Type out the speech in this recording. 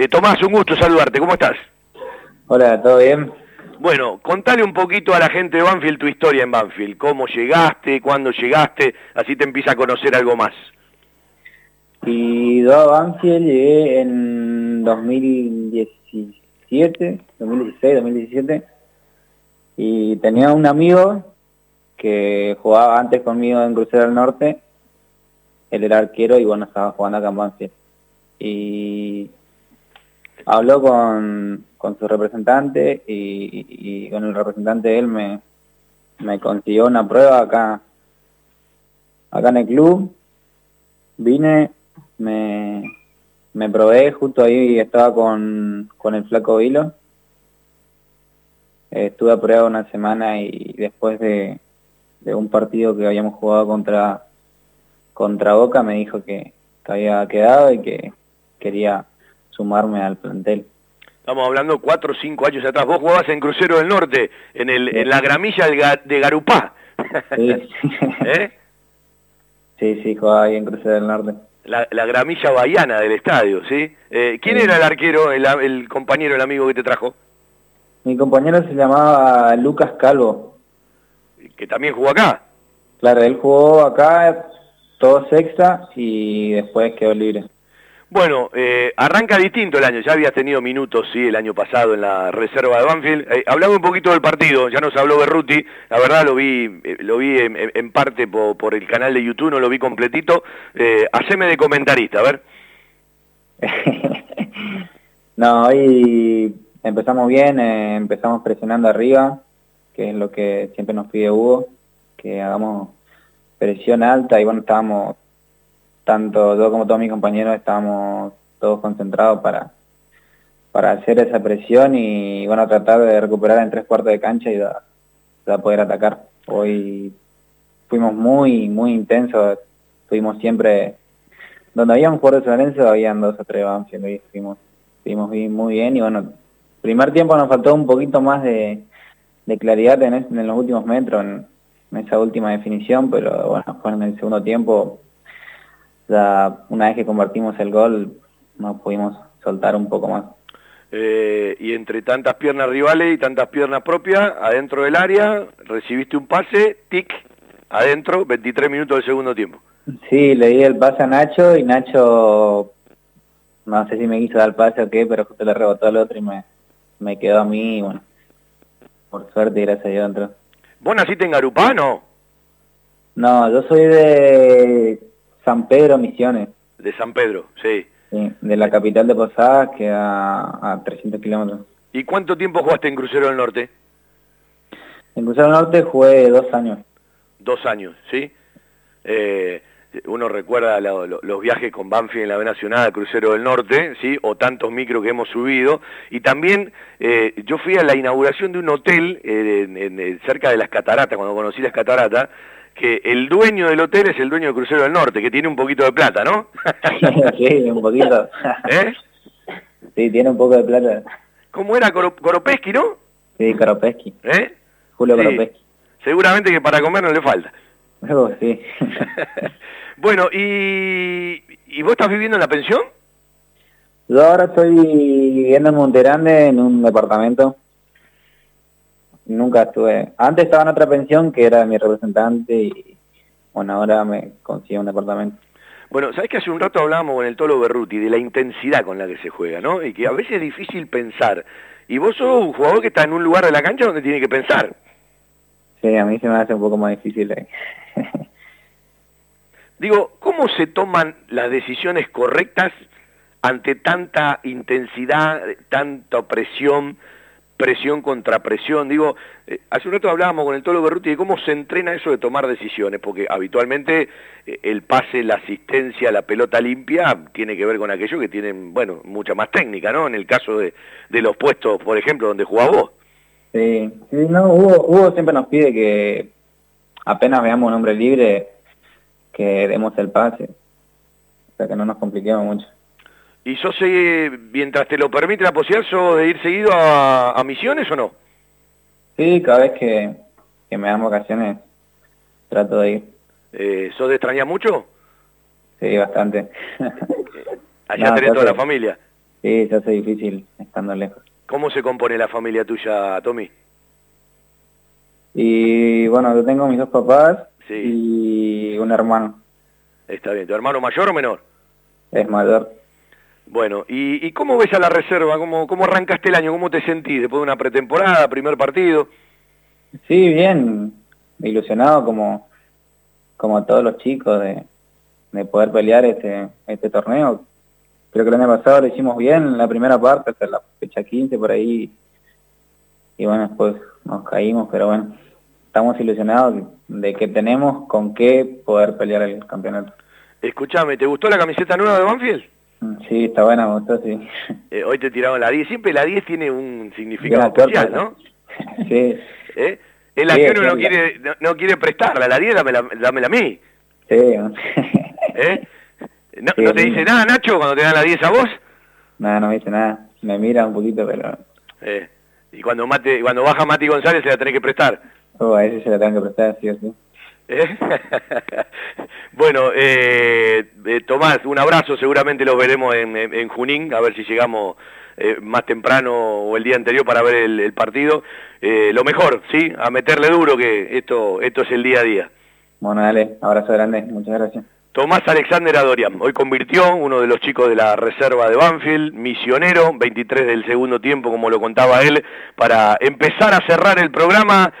Eh, Tomás, un gusto saludarte, ¿cómo estás? Hola, ¿todo bien? Bueno, contale un poquito a la gente de Banfield tu historia en Banfield, cómo llegaste, cuándo llegaste, así te empieza a conocer algo más. Y yo a Banfield llegué en 2017, 2016, 2017, y tenía un amigo que jugaba antes conmigo en Crucero del Norte, él era arquero y bueno, estaba jugando acá en Banfield. Y habló con, con su representante y, con el representante de él me, consiguió una prueba acá, acá en el club. Vine, me, me probé, justo ahí estaba con, con el flaco Vilo. estuve a prueba una semana y después de, de un partido que habíamos jugado contra, contra Boca me dijo que había quedado y que quería sumarme al plantel. Estamos hablando cuatro o cinco años atrás. Vos jugabas en Crucero del Norte, en, el, en la gramilla de Garupá. Sí. ¿Eh? sí, sí, jugaba ahí en Crucero del Norte. La, la gramilla bahiana del estadio, ¿sí? Eh, ¿Quién era el arquero, el, el compañero, el amigo que te trajo? Mi compañero se llamaba Lucas Calvo. ¿Que también jugó acá? Claro, él jugó acá, todo sexta, y después quedó libre. Bueno, eh, arranca distinto el año, ya habías tenido minutos, sí, el año pasado en la reserva de Banfield. Eh, un poquito del partido, ya nos habló Berruti, la verdad lo vi eh, lo vi en, parte por, el canal de YouTube, no lo vi completito. Eh, haceme de comentarista, a ver. no, hoy empezamos bien, eh, empezamos presionando arriba, que es lo que siempre nos pide Hugo, que hagamos presión alta y bueno, estábamos tanto yo como todos mis compañeros estábamos todos concentrados para, para hacer esa presión y bueno, tratar de recuperar en tres cuartos de cancha y de, poder atacar. Hoy fuimos muy, muy intensos, fuimos siempre, donde había un jugador de San Lorenzo habían dos o tres Banfield y fuimos, fuimos muy bien y bueno, primer tiempo nos faltó un poquito más de, claridad en, en, los últimos metros, en, esa última definición, pero bueno, en el segundo tiempo una vez que convertimos el gol nos pudimos soltar un poco más. Eh, y entre tantas piernas rivales y tantas piernas propias, adentro del área, recibiste un pase, tic, adentro, 23 minutos del segundo tiempo. Sí, le di el pase a Nacho y Nacho, no sé si me quiso dar el pase o qué, pero justo le rebotó al otro y me, me quedó a mí y bueno, por suerte gracias a Dios entró. ¿Vos naciste en Garupá, no? No, yo soy de San Pedro, Misiones. De San Pedro, sí. sí de la capital de Posadas, que a, a 300 kilómetros. ¿Y cuánto tiempo jugaste en Crucero del Norte? En Crucero del Norte jugué dos años. Dos años, ¿sí? Eh, uno recuerda los viajes con Banfield en la B Nacional, Crucero del Norte, ¿sí? O tantos micros que hemos subido. Y también eh, yo fui a la inauguración de un hotel eh, cerca de las cataratas, cuando conocí las cataratas, que el dueño del hotel es el dueño de Crucero del Norte, que tiene un poquito de plata, ¿no? sí, un poquito. ¿Eh? Sí, tiene un poco de plata. ¿Cómo era Koropesky, no? Sí, Koropesky. ¿Eh? Julio sí. Seguramente que para comer no le falta. Oh, sí. bueno, ¿y, ¿y vos estás viviendo en la pensión? Yo ahora estoy viviendo en Monterande, en un departamento nunca estuve. Antes estaba en otra pensión que era mi representante y bueno, ahora me consigo un departamento. Bueno, sabes que hace un rato hablábamos con el Tolo Berruti de la intensidad con la que se juega, ¿no? Y que a veces es difícil pensar. Y vos sos un jugador que está en un lugar de la cancha donde tiene que pensar. Sí, a mí se me hace un poco más difícil. Eh. Digo, ¿cómo se toman las decisiones correctas ante tanta intensidad, tanta presión? Presión contra presión. Digo, eh, hace un rato hablábamos con el Tolo Berruti de cómo se entrena eso de tomar decisiones, porque habitualmente eh, el pase, la asistencia, la pelota limpia tiene que ver con aquello que tienen, bueno, mucha más técnica, ¿no? En el caso de, de los puestos, por ejemplo, donde jugás vos. Sí, no, Hugo, Hugo siempre nos pide que apenas veamos un hombre libre, que demos el pase. O sea, que no nos compliquemos mucho. ¿Y sos, eh, mientras te lo permite la posibilidad, sos de ir seguido a, Misiones o no? Sí, cada vez que, me dan vacaciones trato de ir. Eh, ¿Sos de extrañar mucho? Sí, bastante. Allá tenés toda la familia. Sí, se hace difícil estando lejos. ¿Cómo se compone la familia tuya, Tommy? Y bueno, yo tengo mis dos papás Sí. y un hermano, Está bien. ¿Tu hermano mayor o menor? es mayor. Bueno, ¿y, y cómo ves a la reserva? ¿Cómo, ¿Cómo arrancaste el año? ¿Cómo te sentís después de una pretemporada, primer partido? Sí, bien, ilusionado como, como todos los chicos de, de poder pelear este, este torneo. Creo que el año pasado lo hicimos bien en la primera parte, hasta la fecha 15 por ahí. Y bueno, después nos caímos, pero bueno, estamos ilusionados de que tenemos con qué poder pelear el campeonato. Escuchame, ¿te gustó la camiseta nueva de Banfield? Mm, Sí, está buena, me gustó, sí. Eh, hoy te tiraron la 10. Siempre la 10 tiene un significado especial. ¿no? Sí, ¿Eh? Es la Sí, que uno no quiere, no, no quiere prestarla. La 10 dámela, dámela a mí. sí. ¿Eh? ¿No, Sí, no te dice nada, Nacho, cuando te dan la 10 a vos? Nada, no me dice nada. Me mira un poquito, pero Eh, y cuando Mate, cuando baja Mati González se la tenés que prestar. oh, a ese se la tengo que prestar, sí o sí. ¿Eh? bueno, eh, eh, Tomás, un abrazo, seguramente los veremos en, en- en Junín, a ver si llegamos eh, más temprano o el día anterior para ver el, el partido. Eh, lo mejor, ¿sí? A meterle duro que esto, esto es el día a día. Bueno, dale, abrazo grande, muchas gracias. Tomás Alexander Adorian, hoy convirtió uno de los chicos de la reserva de Banfield, misionero, 23 del segundo tiempo, como lo contaba él, para empezar a cerrar el programa